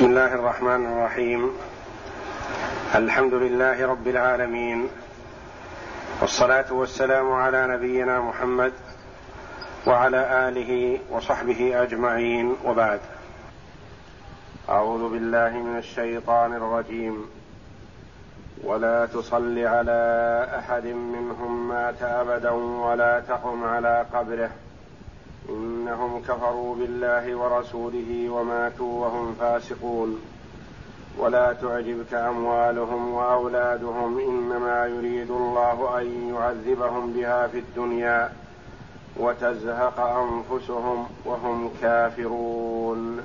بسم الله الرحمن الرحيم. الحمد لله رب العالمين. والصلاة والسلام على نبينا محمد وعلى آله وصحبه أجمعين. وبعد. أعوذ بالله من الشيطان الرجيم. ولا تصل على أحد منهم مات أبدا ولا تقم على قبره. إنهم كفروا بالله ورسوله وماتوا وهم فاسقون. ولا تعجبك أموالهم وأولادهم إنما يريد الله أن يعذبهم بها في الدنيا وتزهق أنفسهم وهم كافرون.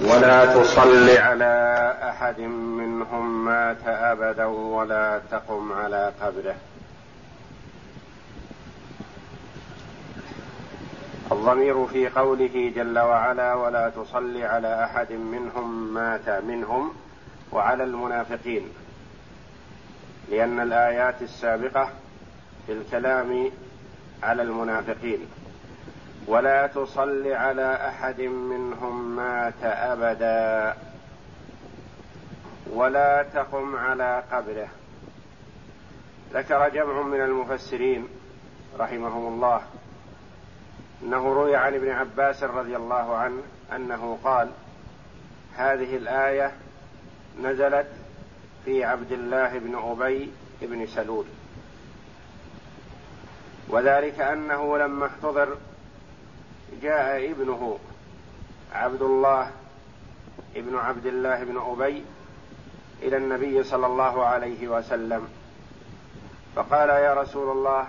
ولا تصل على أحد منهم مات أبدا ولا تقم على قبره. الضمير في قوله جل وعلا ولا تصل على أحد منهم مات منهم وعلى المنافقين. لأن الآيات السابقة في الكلام على المنافقين. ولا تصل على أحد منهم مات أبدا. ولا تقم على قبره. ذكر جمع من المفسرين رحمهم الله انه روي عن ابن عباس رضي الله عنه انه قال هذه الآية نزلت في عبد الله بن أبي بن سلول. وذلك أنه لما احتضر جاء ابنه عبد الله ابن عبد الله بن أبي إلى النبي صلى الله عليه وسلم فقال يا رسول الله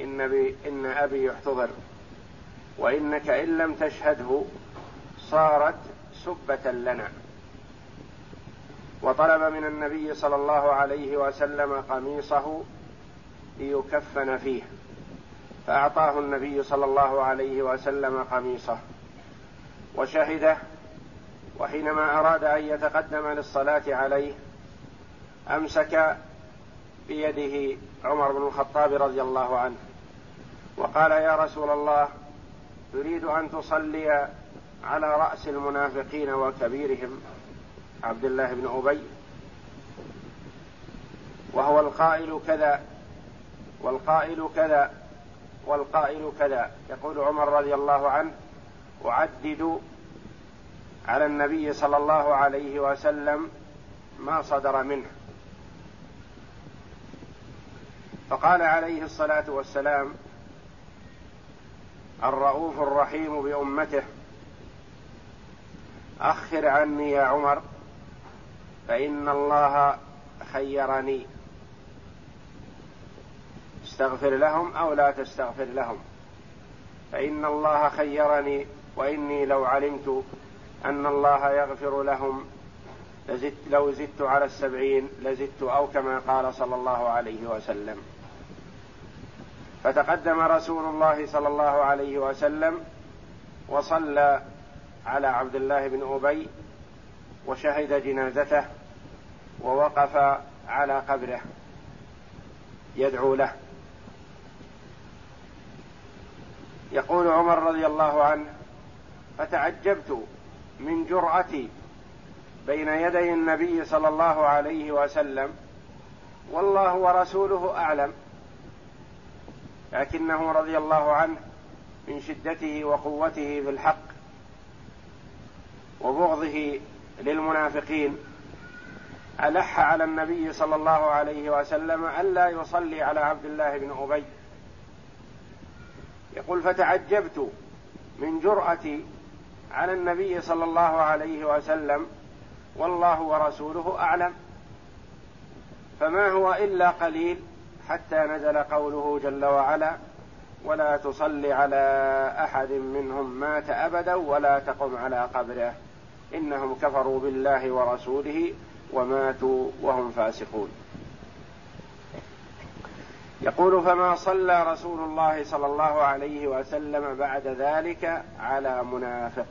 إن, إن أبي يحتضر. وإنك إن لم تشهده صارت سبة لنا. وطلب من النبي صلى الله عليه وسلم قميصه ليكفن فيه. فأعطاه النبي صلى الله عليه وسلم قميصه. وشهده وحينما أراد أن يتقدم للصلاة عليه أمسك بيده عمر بن الخطاب رضي الله عنه وقال يا رسول الله تريد أن تصلي على رأس المنافقين وكبيرهم عبد الله بن أبي وهو القائل كذا والقائل كذا والقائل كذا. يقول عمر رضي الله عنه أعدد على النبي صلى الله عليه وسلم ما صدر منه. فقال عليه الصلاة والسلام الرؤوف الرحيم بأمته. أخر عني يا عمر فإن الله خيرني. استغفر لهم أو لا تستغفر لهم. فإن الله خيرني وإني لو علمت أن الله يغفر لهم لزدت لو زدت على السبعين لزدت أو كما قال صلى الله عليه وسلم. فتقدم رسول الله صلى الله عليه وسلم وصلى على عبد الله بن أبي وشهد جنازته ووقف على قبره يدعو له. يقول عمر رضي الله عنه فتعجبت من جرأتي بين يدي النبي صلى الله عليه وسلم والله ورسوله أعلم لكنه رضي الله عنه من شدته وقوته في الحق وبغضه للمنافقين. ألح على النبي صلى الله عليه وسلم ألا يصلي على عبد الله بن أبي. يقول فتعجبت من جرأتي على النبي صلى الله عليه وسلم والله ورسوله أعلم. فما هو إلا قليل حتى نزل قوله جل وعلا ولا تصل على أحد منهم مات أبدا ولا تقم على قبره. إنهم كفروا بالله ورسوله وماتوا وهم فاسقون. يقول فما صلى رسول الله صلى الله عليه وسلم بعد ذلك على منافق.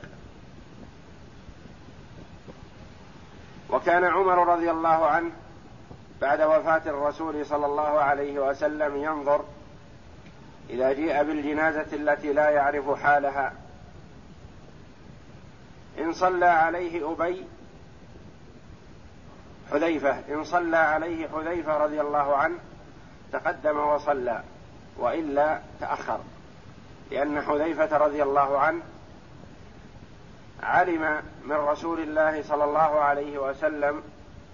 وكان عمر رضي الله عنه بعد وفاة الرسول صلى الله عليه وسلم ينظر إذا جيء بالجنازة التي لا يعرف حالها. إن صلى عليه أبي حذيفة إن صلى عليه حذيفة رضي الله عنه تقدم وصلى وإلا تأخر لأن حذيفة رضي الله عنه علم من رسول الله صلى الله عليه وسلم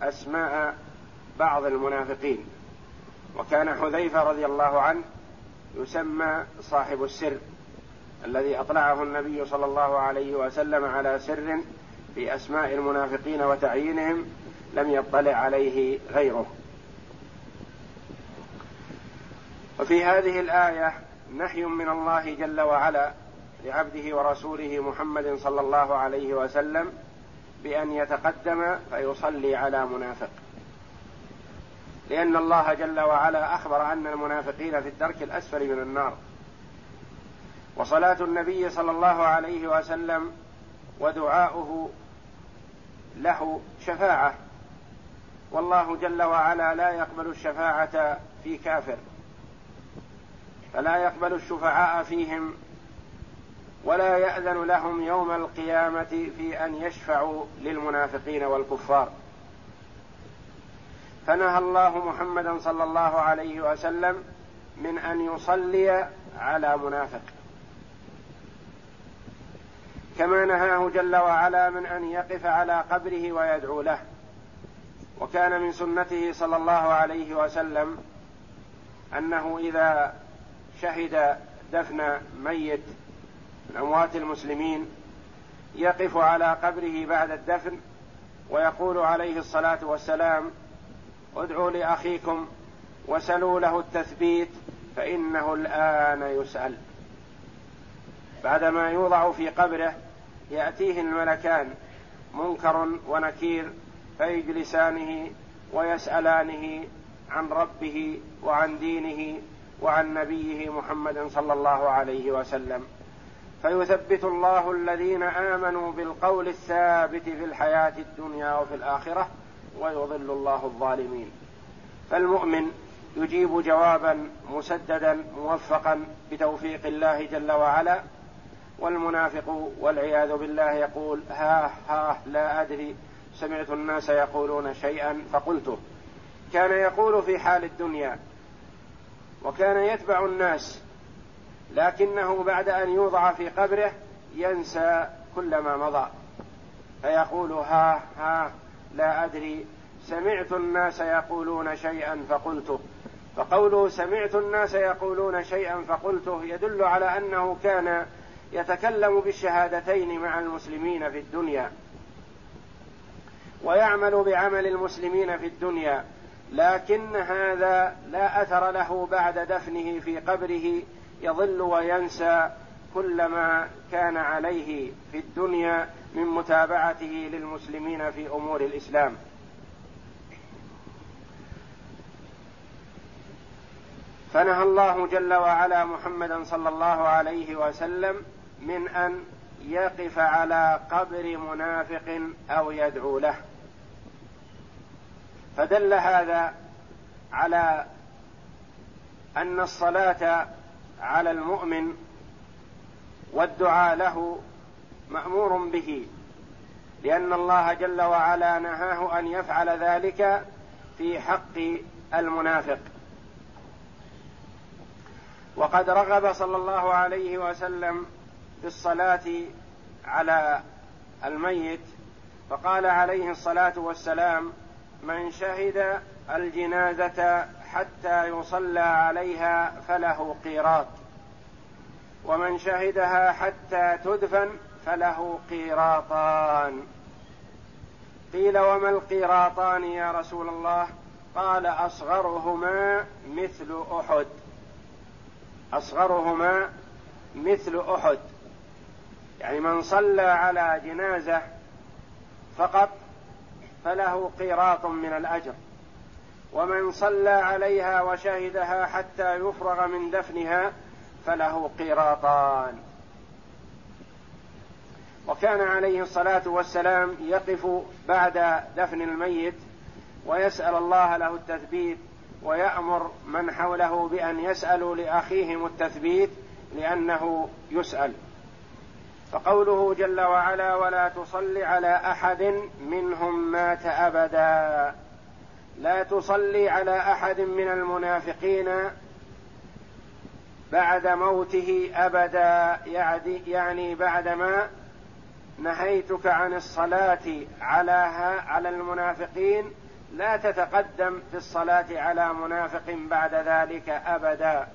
أسماء بعض المنافقين. وكان حذيفة رضي الله عنه يسمى صاحب السر الذي أطلعه النبي صلى الله عليه وسلم على سر في أسماء المنافقين وتعيينهم لم يطلع عليه غيره. وفي هذه الآية نحي من الله جل وعلا لعبده ورسوله محمد صلى الله عليه وسلم بأن يتقدم فيصلي على منافق. لأن الله جل وعلا أخبر أن المنافقين في الدرك الأسفل من النار. وصلاة النبي صلى الله عليه وسلم ودعاؤه له شفاعة. والله جل وعلا لا يقبل الشفاعة في كافر. فلا يقبل الشفعاء فيهم ولا يأذن لهم يوم القيامة في أن يشفعوا للمنافقين والكفار. فنهى الله محمدا صلى الله عليه وسلم من أن يصلي على منافق. كما نهاه جل وعلا من أن يقف على قبره ويدعو له. وكان من سنته صلى الله عليه وسلم أنه إذا شهد دفن ميت من أموات المسلمين يقف على قبره بعد الدفن ويقول عليه الصلاة والسلام ادعوا لأخيكم وسلوا له التثبيت فإنه الآن يسأل. بعدما يوضع في قبره يأتيه الملكان منكر ونكير فيجلسانه ويسألانه عن ربه وعن دينه وعن نبيه محمد صلى الله عليه وسلم. فيثبت الله الذين آمنوا بالقول الثابت في الحياة الدنيا وفي الآخرة ويضل الله الظالمين. فالمؤمن يجيب جوابا مسددا موفقا بتوفيق الله جل وعلا والمنافق والعياذ بالله يقول ها ها لا أدري سمعت الناس يقولون شيئا فقلته. كان يقول في حال الدنيا وكان يتبع الناس لكنه بعد أن يوضع في قبره ينسى كل ما مضى فيقول ها ها لا أدري. سمعت الناس يقولون شيئا فقلته. فقوله سمعت الناس يقولون شيئا فقلته يدل على أنه كان يتكلم بالشهادتين مع المسلمين في الدنيا. ويعمل بعمل المسلمين في الدنيا. لكن هذا لا أثر له بعد دفنه في قبره. يضل وينسى. كل ما كان عليه في الدنيا من متابعته للمسلمين في أمور الإسلام. فنهى الله جل وعلا محمدا صلى الله عليه وسلم من أن يقف على قبر منافق أو يدعو له. فدل هذا على أن الصلاة على المؤمن والدعاء له مأمور به لأن الله جل وعلا نهاه أن يفعل ذلك في حق المنافق. وقد رغب صلى الله عليه وسلم في الصلاه على الميت فقال عليه الصلاة والسلام من شهد الجنازة حتى يصلى عليها فله قيراط. ومن شهدها حتى تدفن فله قيراطان. قيل وما القيراطان يا رسول الله؟ قال أصغرهما مثل أحد. أصغرهما مثل أحد. يعني من صلى على جنازة فقط فله قيراط من الأجر. ومن صلى عليها وشهدها حتى يفرغ من دفنها فله قيراطان وكان عليه الصلاة والسلام يقف بعد دفن الميت ويسأل الله له التثبيت ويأمر من حوله بأن يسالوا لاخيهم التثبيت لأنه يسأل. فقوله جل وعلا ولا تصل على أحد منهم مات أبدا لا تصلي على أحد من المنافقين بعد موته أبدا يعني بعدما نهيتك عن الصلاة على على المنافقين لا تتقدم في الصلاة على منافق بعد ذلك أبدا.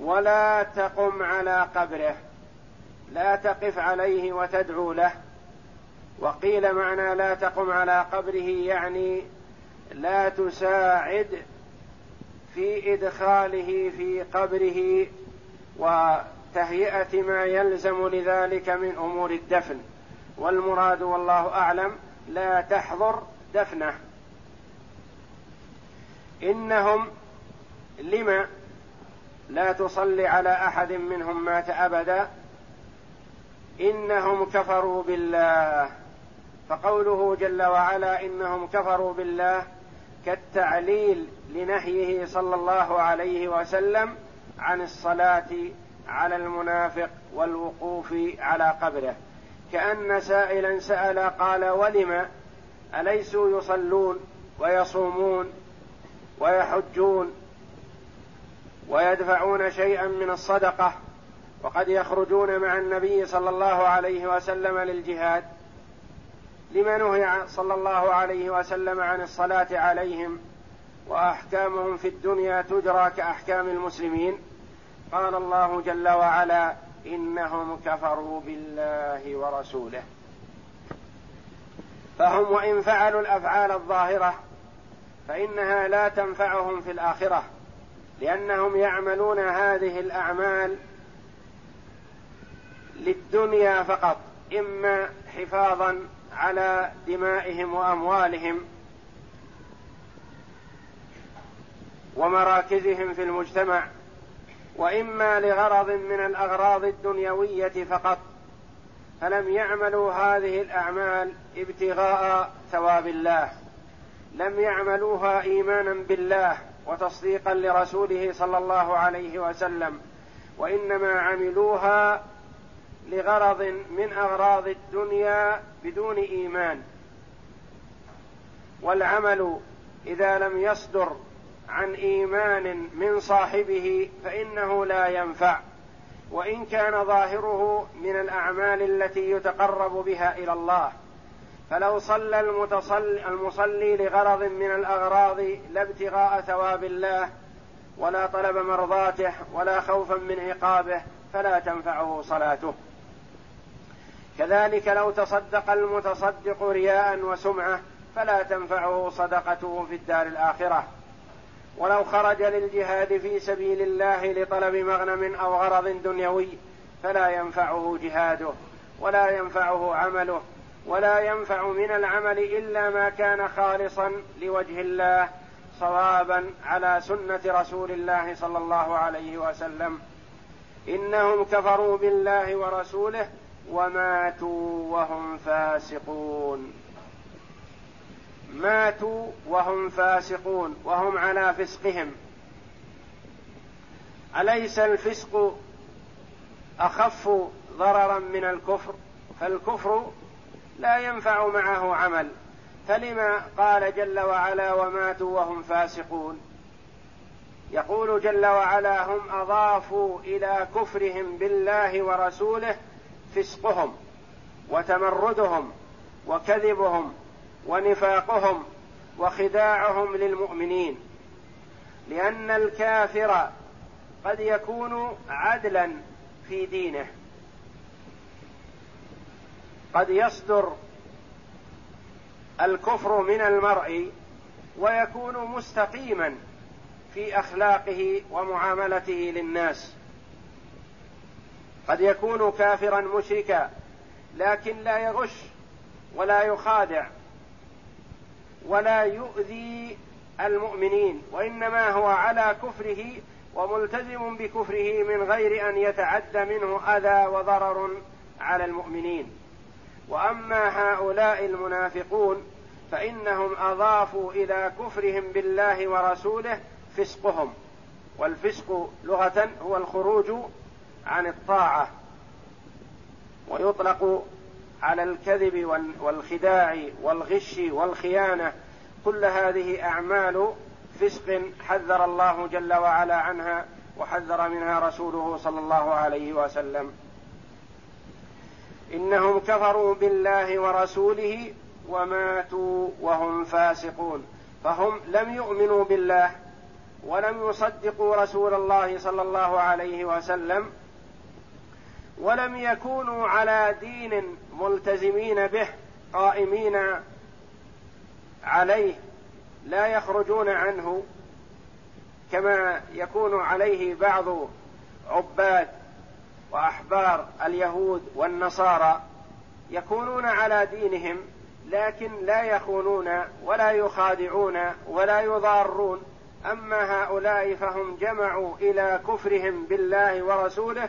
ولا تقم على قبره. لا تقف عليه وتدعو له. وقيل معنى لا تقم على قبره يعني لا تساعد في إدخاله في قبره وتهيئة ما يلزم لذلك من أمور الدفن. والمراد والله أعلم لا تحضر دفنه. إنهم لما لا تصلي على أحد منهم مات أبدا؟ إنهم كفروا بالله. فقوله جل وعلا إنهم كفروا بالله كالتعليل لنهيه صلى الله عليه وسلم عن الصلاة على المنافق والوقوف على قبره. كأن سائلا سأل قال ولم أليسوا يصلون ويصومون ويحجون ويدفعون شيئا من الصدقة وقد يخرجون مع النبي صلى الله عليه وسلم للجهاد؟ لما نهي صلى الله عليه وسلم عن الصلاة عليهم وأحكامهم في الدنيا تجرى كأحكام المسلمين قال الله جل وعلا إنهم كفروا بالله ورسوله. فهم وإن فعلوا الأفعال الظاهرة فإنها لا تنفعهم في الآخرة لأنهم يعملون هذه الأعمال للدنيا فقط إما حفاظا على دمائهم وأموالهم ومراكزهم في المجتمع وإما لغرض من الأغراض الدنيوية فقط فلم يعملوا هذه الأعمال ابتغاء ثواب الله لم يعملوها إيمانا بالله وتصديقا لرسوله صلى الله عليه وسلم وإنما عملوها لغرض من أغراض الدنيا بدون إيمان. والعمل إذا لم يصدر عن إيمان من صاحبه فإنه لا ينفع. وإن كان ظاهره من الأعمال التي يتقرب بها إلى الله فلو صلى المتصلي, المصلي لغرض من الأغراض لا ابتغاء ثواب الله ولا طلب مرضاته ولا خوفا من عقابه فلا تنفعه صلاته. كذلك لو تصدق المتصدق رياء وسمعة فلا تنفعه صدقته في الدار الآخرة. ولو خرج للجهاد في سبيل الله لطلب مغنم أو غرض دنيوي فلا ينفعه جهاده ولا ينفعه عمله ولا ينفع من العمل إلا ما كان خالصا لوجه الله صوابا على سنة رسول الله صلى الله عليه وسلم. إنهم كفروا بالله ورسوله وماتوا وهم فاسقون. ماتوا وهم فاسقون وهم على فسقهم. أليس الفسق أخف ضررا من الكفر؟ فالكفر لا ينفع معه عمل. فلما قال جل وعلا وماتوا وهم فاسقون؟ يقول جل وعلا هم أضافوا إلى كفرهم بالله ورسوله فسقهم وتمردهم وكذبهم ونفاقهم وخداعهم للمؤمنين لأن الكافر قد يكون عدلا في دينه. قد يصدر الكفر من المرء ويكون مستقيما في أخلاقه ومعاملته للناس. قد يكون كافرا مشركا لكن لا يغش ولا يخادع ولا يؤذي المؤمنين وإنما هو على كفره وملتزم بكفره من غير أن يتعد منه أذى وضرر على المؤمنين. وأما هؤلاء المنافقون فإنهم أضافوا إلى كفرهم بالله ورسوله فسقهم والفسق لغة هو الخروج عن الطاعة ويطلق على الكذب والخداع والغش والخيانة كل هذه أعمال فسق حذر الله جل وعلا عنها وحذر منها رسوله صلى الله عليه وسلم. إنهم كفروا بالله ورسوله وماتوا وهم فاسقون. فهم لم يؤمنوا بالله ولم يصدقوا رسول الله صلى الله عليه وسلم ولم يكونوا على دين ملتزمين به قائمين عليه لا يخرجون عنه كما يكون عليه بعض عباد وأحبار اليهود والنصارى يكونون على دينهم لكن لا يخونون ولا يخادعون ولا يضارون. أما هؤلاء فهم جمعوا إلى كفرهم بالله ورسوله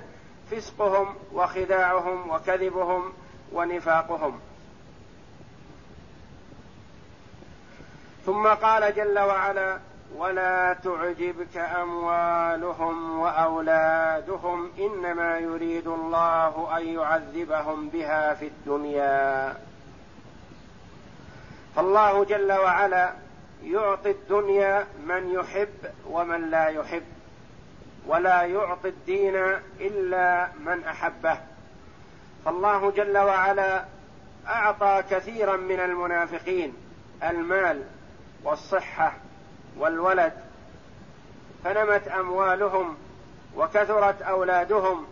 فسقهم وخداعهم وكذبهم ونفاقهم. ثم قال جل وعلا ولا تعجبك أموالهم وأولادهم إنما يريد الله أن يعذبهم بها في الدنيا. فالله جل وعلا يعطي الدنيا من يحب ومن لا يحب. ولا يعطي الدين إلا من أحبه. فالله جل وعلا أعطى كثيرا من المنافقين المال والصحة والولد فنمت أموالهم وكثرت أولادهم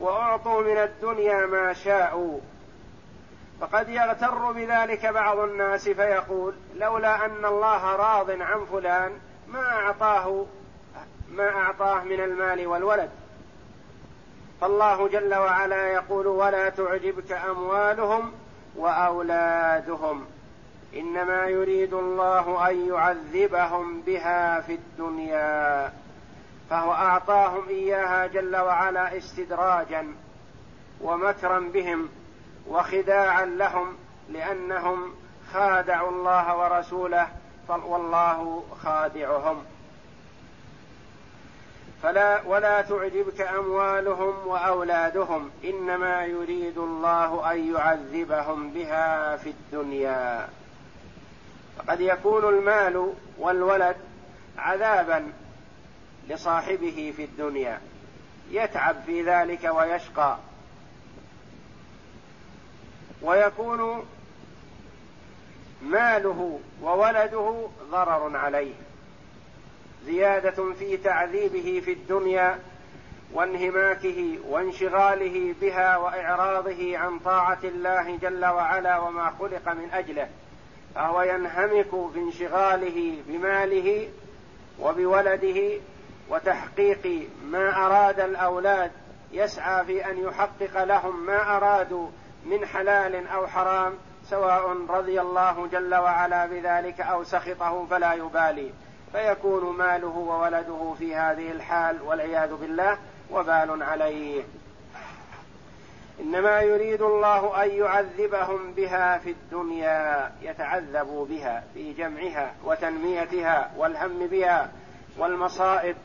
وأعطوا من الدنيا ما شاءوا. فقد يغتر بذلك بعض الناس فيقول لولا أن الله راض عن فلان ما أعطاه ما أعطاه من المال والولد. فالله جل وعلا يقول ولا تعجبك أموالهم وأولادهم. إنما يريد الله أن يعذبهم بها في الدنيا. فهو أعطاهم إياها جل وعلا استدراجا ومكرا بهم وخداعا لهم لأنهم خادعوا الله ورسوله والله خادعهم. فلا ولا تعجبك أموالهم وأولادهم إنما يريد الله أن يعذبهم بها في الدنيا. فقد يكون المال والولد عذابا لصاحبه في الدنيا. يتعب في ذلك ويشقى. ويكون ماله وولده ضرر عليه. زيادة في تعذيبه في الدنيا وانهماكه وانشغاله بها وإعراضه عن طاعة الله جل وعلا وما خلق من أجله فهو ينهمك في انشغاله بماله وبولده وتحقيق ما أراد الأولاد يسعى في أن يحقق لهم ما أرادوا من حلال أو حرام سواء رضي الله جل وعلا بذلك أو سخطه فلا يبالي. فيكون ماله وولده في هذه الحال والعياذ بالله وبال عليه. إنما يريد الله أن يعذبهم بها في الدنيا يتعذبوا بها في جمعها وتنميتها والهم بها والمصائب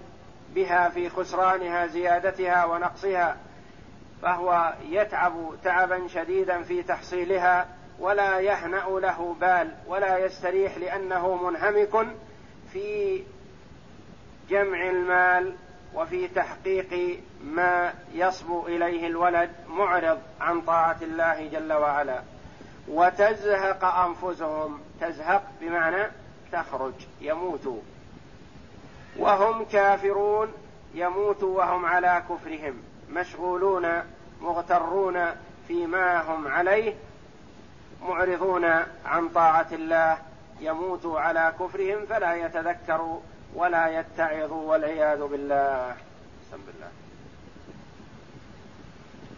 بها في خسرانها زيادتها ونقصها. فهو يتعب تعبا شديدا في تحصيلها ولا يهنأ له بال ولا يستريح لأنه منهمك في جمع المال وفي تحقيق ما يصبو إليه الولد معرض عن طاعة الله جل وعلا. وتزهق أنفسهم. تزهق بمعنى تخرج يموتوا وهم كافرون يموتوا وهم على كفرهم. مشغولون مغترون فيما هم عليه معرضون عن طاعة الله يموتوا على كفرهم فلا يتذكروا ولا يتعظوا والعياذ بالله. بسم الله.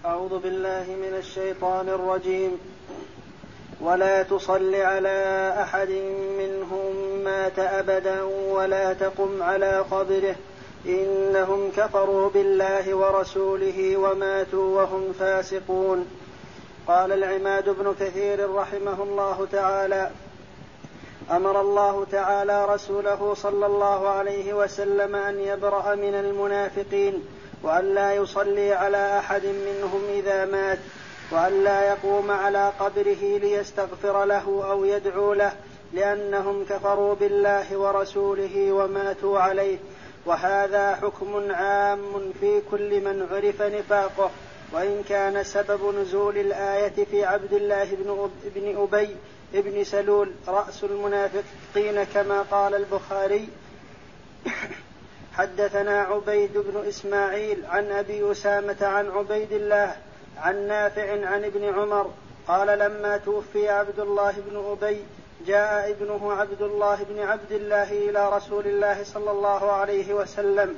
أعوذ بالله من الشيطان الرجيم. ولا تصل على أحد منهم مات أبدا ولا تقم على قبره. إنهم كفروا بالله ورسوله وماتوا وهم فاسقون. قال العماد بن كثير رحمه الله تعالى أمر الله تعالى رسوله صلى الله عليه وسلم أن يبرأ من المنافقين وأن لا يصلي على أحد منهم إذا مات وأن لا يقوم على قبره ليستغفر له أو يدعو له لأنهم كفروا بالله ورسوله وماتوا عليه. وهذا حكم عام في كل من عرف نفاقه وإن كان سبب نزول الآية في عبد الله بن بن أبي بن سلول رأس المنافقين كما قال البخاري. حدثنا عبيد بن إسماعيل عن أبي أسامة عن عبيد الله عن نافع عن ابن عمر قال لما توفي عبد الله بن أبي جاء ابنه عبد الله بن عبد الله إلى رسول الله صلى الله عليه وسلم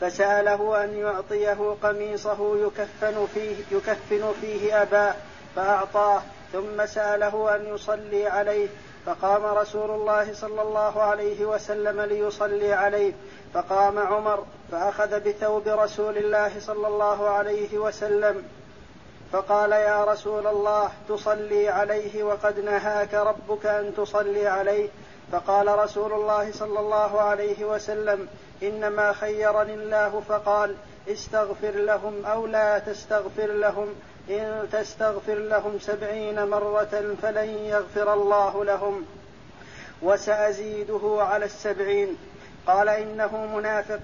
فسأله أن يعطيه قميصه يكفن فيه يكفن فيه أباه فأعطاه. ثم سأله أن يصلي عليه فقام رسول الله صلى الله عليه وسلم ليصلي عليه. فقام عمر فأخذ بثوب رسول الله صلى الله عليه وسلم. فقال يا رسول الله تصلي عليه وقد نهاك ربك أن تصلي عليه. فقال رسول الله صلى الله عليه وسلم إنما خيرني الله. فقال استغفر لهم أو لا تستغفر لهم. إن تستغفر لهم سبعين مرة فلن يغفر الله لهم. وسأزيده على السبعين. قال إنه منافق.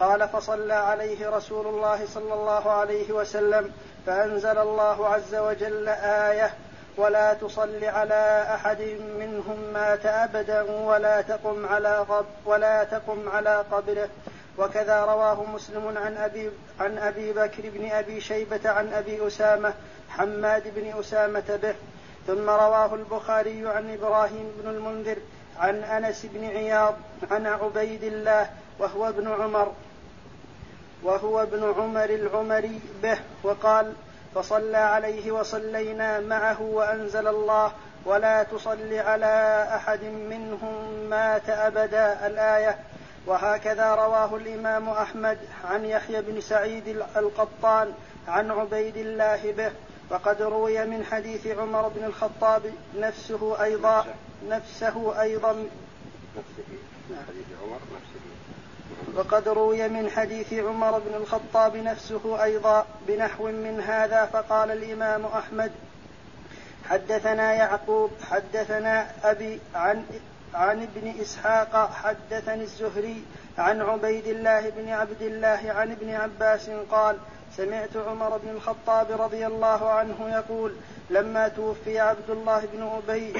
قال فصلى عليه رسول الله صلى الله عليه وسلم. فأنزل الله عز وجل آية. ولا تصل على أحد منهم مات أبدا ولا تقم على ولا تقم على قبره. وكذا رواه مسلم عن أبي عن أبي بكر بن أبي شيبة عن أبي أسامة حماد بن أسامة به. ثم رواه البخاري عن إبراهيم بن المنذر عن أنس بن عياض عن عبيد الله وهو ابن عمر وهو ابن عمر العمري به وقال فصلى عليه وصلينا معه وأنزل الله ولا تصل على أحد منهم مات أبدا. الآية وهكذا رواه الإمام أحمد عن يحيى بن سعيد القطان عن عبيد الله به وقد روي من حديث عمر بن الخطاب نفسه أيضا نفسه أيضا. وقد روي من حديث عمر بن الخطاب نفسه أيضا بنحو من هذا فقال الإمام أحمد حدثنا يعقوب حدثنا أبي عن عن ابن إسحاق حدثني الزهري عن عبيد الله بن عبد الله عن ابن عباس قال سمعت عمر بن الخطاب رضي الله عنه يقول لما توفي عبد الله بن أبي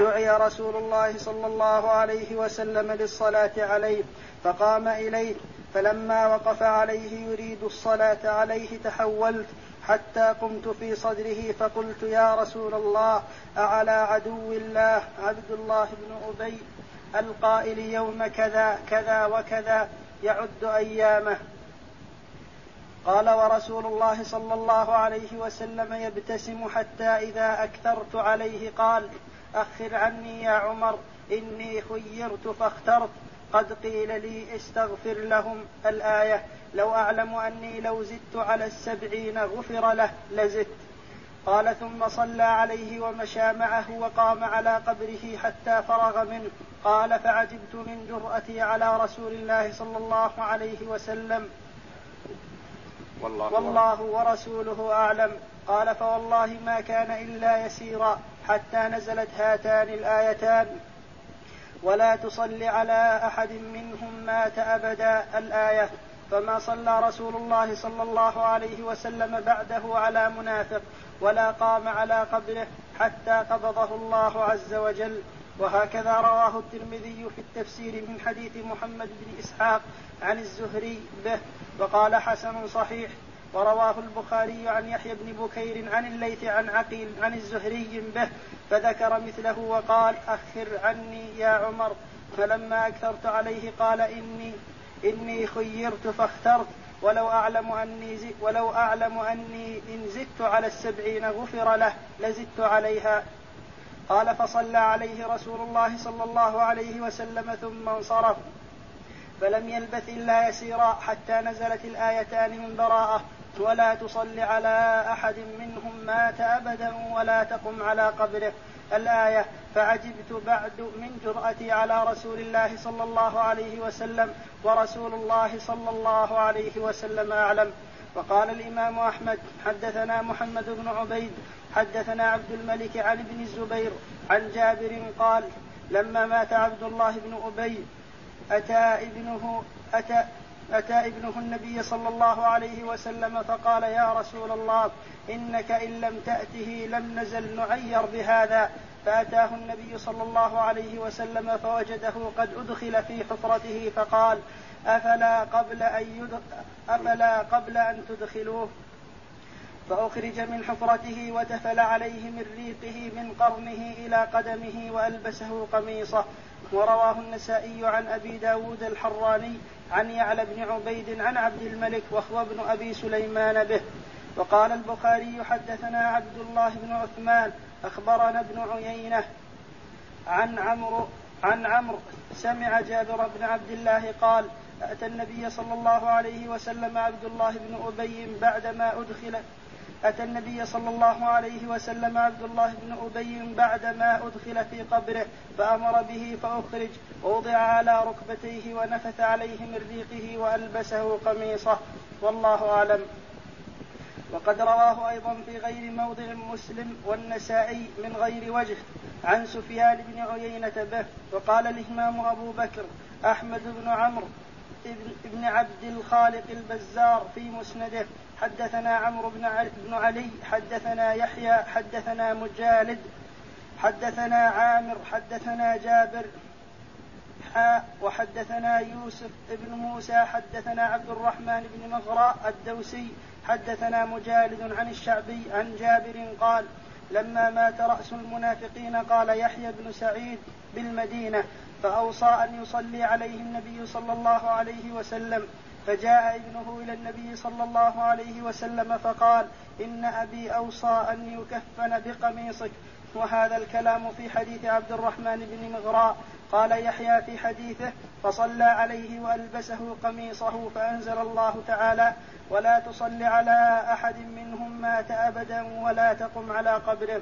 دعي رسول الله صلى الله عليه وسلم للصلاة عليه فقام إليه فلما وقف عليه يريد الصلاة عليه تحولت حتى قمت في صدره فقلت يا رسول الله أعلى عدو الله عبد الله بن أبي؟ القائل يوم كذا كذا وكذا يعد أيامه. قال ورسول الله صلى الله عليه وسلم يبتسم حتى إذا أكثرت عليه قال أخر عني يا عمر إني خيرت فاخترت. قد قيل لي استغفر لهم الآية. لو أعلم أني لو زدت على السبعين غفر له لزدت. قال ثم صلى عليه ومشى معه وقام على قبره حتى فرغ منه. قال فعجبت من جرأتي على رسول الله صلى الله عليه وسلم. والله, والله ورسوله أعلم. قال فوالله ما كان إلا يسيرا حتى نزلت هاتان الآيتان. ولا تصل على أحد منهم مات أبدا الآية. فما صلى رسول الله صلى الله عليه وسلم بعده على منافق ولا قام على قبره حتى قبضه الله عز وجل. وهكذا رواه الترمذي في التفسير من حديث محمد بن إسحاق عن الزهري به. وقال حسن صحيح ورواه البخاري عن يحيى بن بكير عن الليث عن عقيل عن الزهري به فذكر مثله وقال أخر عني يا عمر. فلما أكثرت عليه قال إني إني خيرت فاخترت ولو أعلم أني ولو أعلم أني إن زدت على السبعين غفر له لزدت عليها. قال فصلى عليه رسول الله صلى الله عليه وسلم ثم انصرف فلم يلبث إلا يسيرا حتى نزلت الآيتان من براءة ولا تصل على أحد منهم مات أبدا ولا تقم على قبره. الآية فعجبت بعد من جرأتي على رسول الله صلى الله عليه وسلم ورسول الله صلى الله عليه وسلم أعلم. وقال الإمام أحمد حدثنا محمد بن عبيد حدثنا عبد الملك عن ابن الزبير عن جابر قال لما مات عبد الله بن أبي أتى ابنه أتى أتى ابنه النبي صلى الله عليه وسلم فقال يا رسول الله إنك إن لم تأته لم نزل نعير بهذا. فأتاه النبي صلى الله عليه وسلم فوجده قد أدخل في حفرته فقال أفلا قبل أن يدخل أفلا قبل أن تدخلوه؟ فأخرج من حفرته وتفل عليه من ريقه من قرنه إلى قدمه وألبسه قميصه. ورواه النسائي عن أبي داود الحراني عن يعلى بن عبيد عن عبد الملك وهو ابن أبي سليمان به. وقال البخاري حدثنا عبد الله بن عثمان أخبرنا ابن عيينة عن عمرو عن عمرو سمع جابر بن عبد الله قال أتى النبي صلى الله عليه وسلم عبد الله بن أبي بعدما أدخل أتى النبي صلى الله عليه وسلم عبد الله بن أبي بعدما أدخل في قبره فأمر به فأخرج ووضع على ركبتيه ونفث عليه من ريقه وألبسه قميصه. والله أعلم. وقد رواه أيضا في غير موضع مسلم والنسائي من غير وجه عن سفيان بن عيينة به وقال الإمام أبو بكر أحمد بن عمرو ابن عبد الخالق البزار في مسنده. حدثنا عمرو بن علي حدثنا يحيى حدثنا مجالد حدثنا عامر حدثنا جابر وحدثنا يوسف بن موسى حدثنا عبد الرحمن بن مغراء الدوسي حدثنا مجالد عن الشعبي عن جابر قال لما مات رأس المنافقين قال يحيى بن سعيد بالمدينة فأوصى أن يصلي عليه النبي صلى الله عليه وسلم. فجاء ابنه إلى النبي صلى الله عليه وسلم فقال إن أبي أوصى أن يكفن بقميصك. وهذا الكلام في حديث عبد الرحمن بن مغراء. قال يحيى في حديثه فصلى عليه وألبسه قميصه فأنزل الله تعالى ولا تصل على أحد منهم مات أبدا ولا تقم على قبره.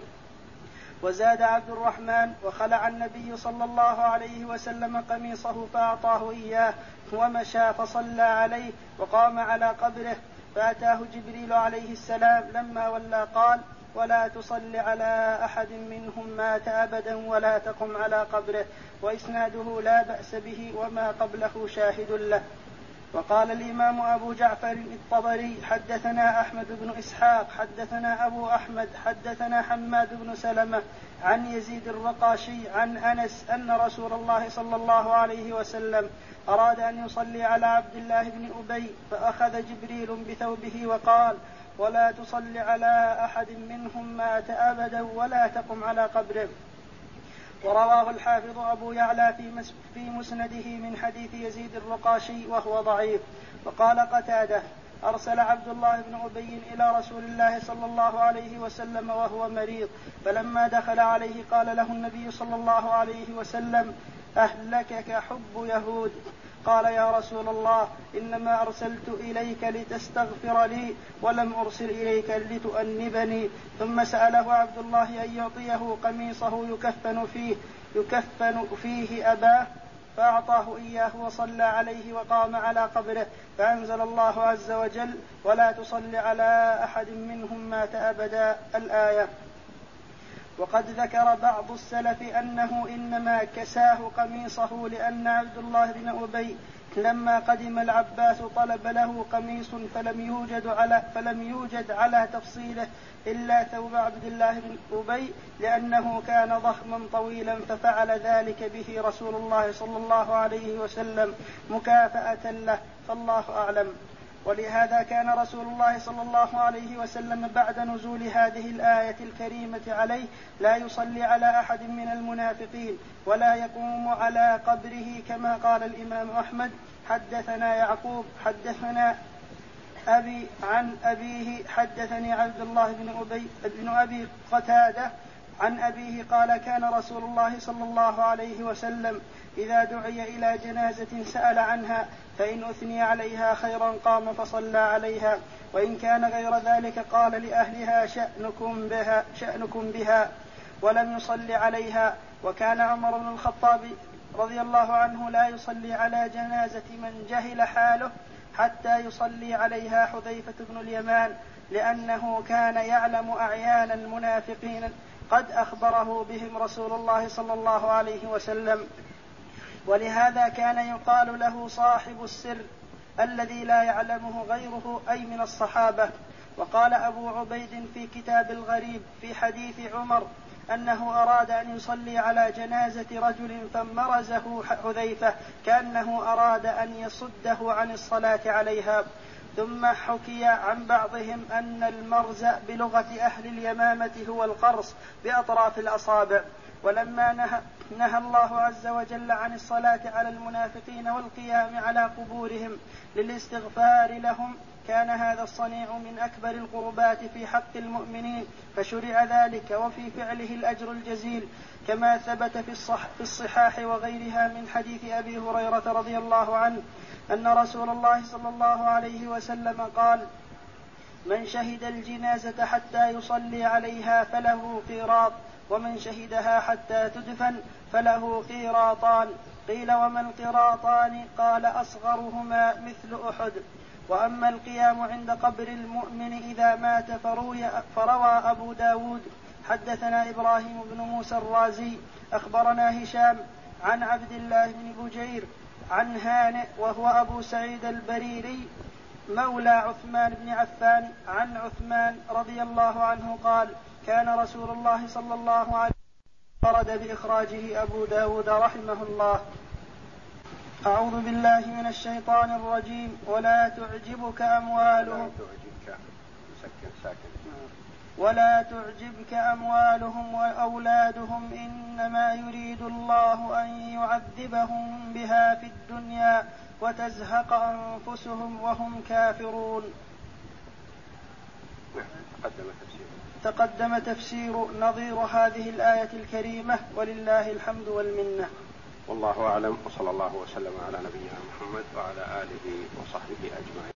وزاد عبد الرحمن وخلع النبي صلى الله عليه وسلم قميصه فأعطاه إياه ومشى فصلى عليه وقام على قبره. فأتاه جبريل عليه السلام لما ولى قال ولا تصل على أحد منهم مات أبدا ولا تقم على قبره وإسناده لا بأس به وما قبله شاهد له. وقال الإمام أبو جعفر الطبري حدثنا أحمد بن إسحاق حدثنا أبو أحمد حدثنا حماد بن سلمة عن يزيد الرقاشي عن أنس أن رسول الله صلى الله عليه وسلم أراد أن يصلي على عبد الله بن أبي فأخذ جبريل بثوبه وقال ولا تصل على أحد منهم مات أبدا ولا تقم على قبره. ورواه الحافظ أبو يعلى في, في مسنده من حديث يزيد الرقاشي وهو ضعيف. وقال قتادة أرسل عبد الله بن أبي إلى رسول الله صلى الله عليه وسلم وهو مريض فلما دخل عليه قال له النبي صلى الله عليه وسلم أهلكك حب يهود. قال يا رسول الله إنما أرسلت إليك لتستغفر لي ولم أرسل إليك لتؤنبني. ثم سأله عبد الله أن يعطيه قميصه يكفن فيه يكفن فيه أباه فأعطاه إياه وصلى عليه وقام على قبره. فأنزل الله عز وجل ولا تصل على أحد منهم مات أبدا. الآية. وقد ذكر بعض السلف أنه إنما كساه قميصه لأن عبد الله بن أبي لما قدم العباس طلب له قميص فلم يوجد على فلم يوجد على تفصيله إلا ثوب عبد الله بن أبي لأنه كان ضخما طويلا ففعل ذلك به رسول الله صلى الله عليه وسلم مكافأة له. فالله أعلم. ولهذا كان رسول الله صلى الله عليه وسلم بعد نزول هذه الآية الكريمة عليه لا يصلي على أحد من المنافقين ولا يقوم على قبره كما قال الإمام أحمد حدثنا يعقوب حدثنا أبي عن أبيه حدثني عبد الله بن أبي بن أبي قتادة عن أبيه قال كان رسول الله صلى الله عليه وسلم إذا دعي إلى جنازة سأل عنها فإن أثني عليها خيرا قام فصلى عليها وإن كان غير ذلك قال لأهلها شأنكم بها شأنكم بها ولم يصل عليها وكان عمر بن الخطاب رضي الله عنه لا يصلي على جنازة من جهل حاله حتى يصلي عليها حذيفة بن اليمان لأنه كان يعلم أعيان المنافقين قد أخبره بهم رسول الله صلى الله عليه وسلم. ولهذا كان يقال له صاحب السر الذي لا يعلمه غيره أي من الصحابة. وقال أبو عبيد في كتاب الغريب في حديث عمر أنه أراد أن يصلي على جنازة رجل فمرزه حذيفة كأنه أراد أن يصده عن الصلاة عليها. ثم حكي عن بعضهم أن المرز بلغة أهل اليمامة هو القرص بأطراف الأصابع. ولما نهى, نهى الله عز وجل عن الصلاة على المنافقين والقيام على قبورهم للاستغفار لهم كان هذا الصنيع من أكبر القربات في حق المؤمنين فشرع ذلك وفي فعله الأجر الجزيل. كما ثبت في, الصح في الصحاح وغيرها من حديث أبي هريرة رضي الله عنه أن رسول الله صلى الله عليه وسلم قال من شهد الجنازة حتى يصلي عليها فله قيراط ومن شهدها حتى تدفن فله قيراطان. قيل وما القراطان قال أصغرهما مثل أحد. وأما القيام عند قبر المؤمن إذا مات فروي فروى أبو داود حدثنا إبراهيم بن موسى الرازي أخبرنا هشام عن عبد الله بن بجير عن هانئ وهو أبو سعيد البريري مولى عثمان بن عفان عن عثمان رضي الله عنه قال كان رسول الله صلى الله عليه وسلم فرد بإخراجه أبو داود رحمه الله. أعوذ بالله من الشيطان الرجيم ولا تعجبك أموالهم. ولا تعجبك أموالهم وأولادهم إنما يريد الله أن يعذبهم بها في الدنيا وتزهق أنفسهم وهم كافرون. تقدم تفسير. تقدم تفسير نظير هذه الآية الكريمة ولله الحمد والمنة. والله أعلم وصلى الله وسلم على نبينا محمد وعلى آله وصحبه أجمعين.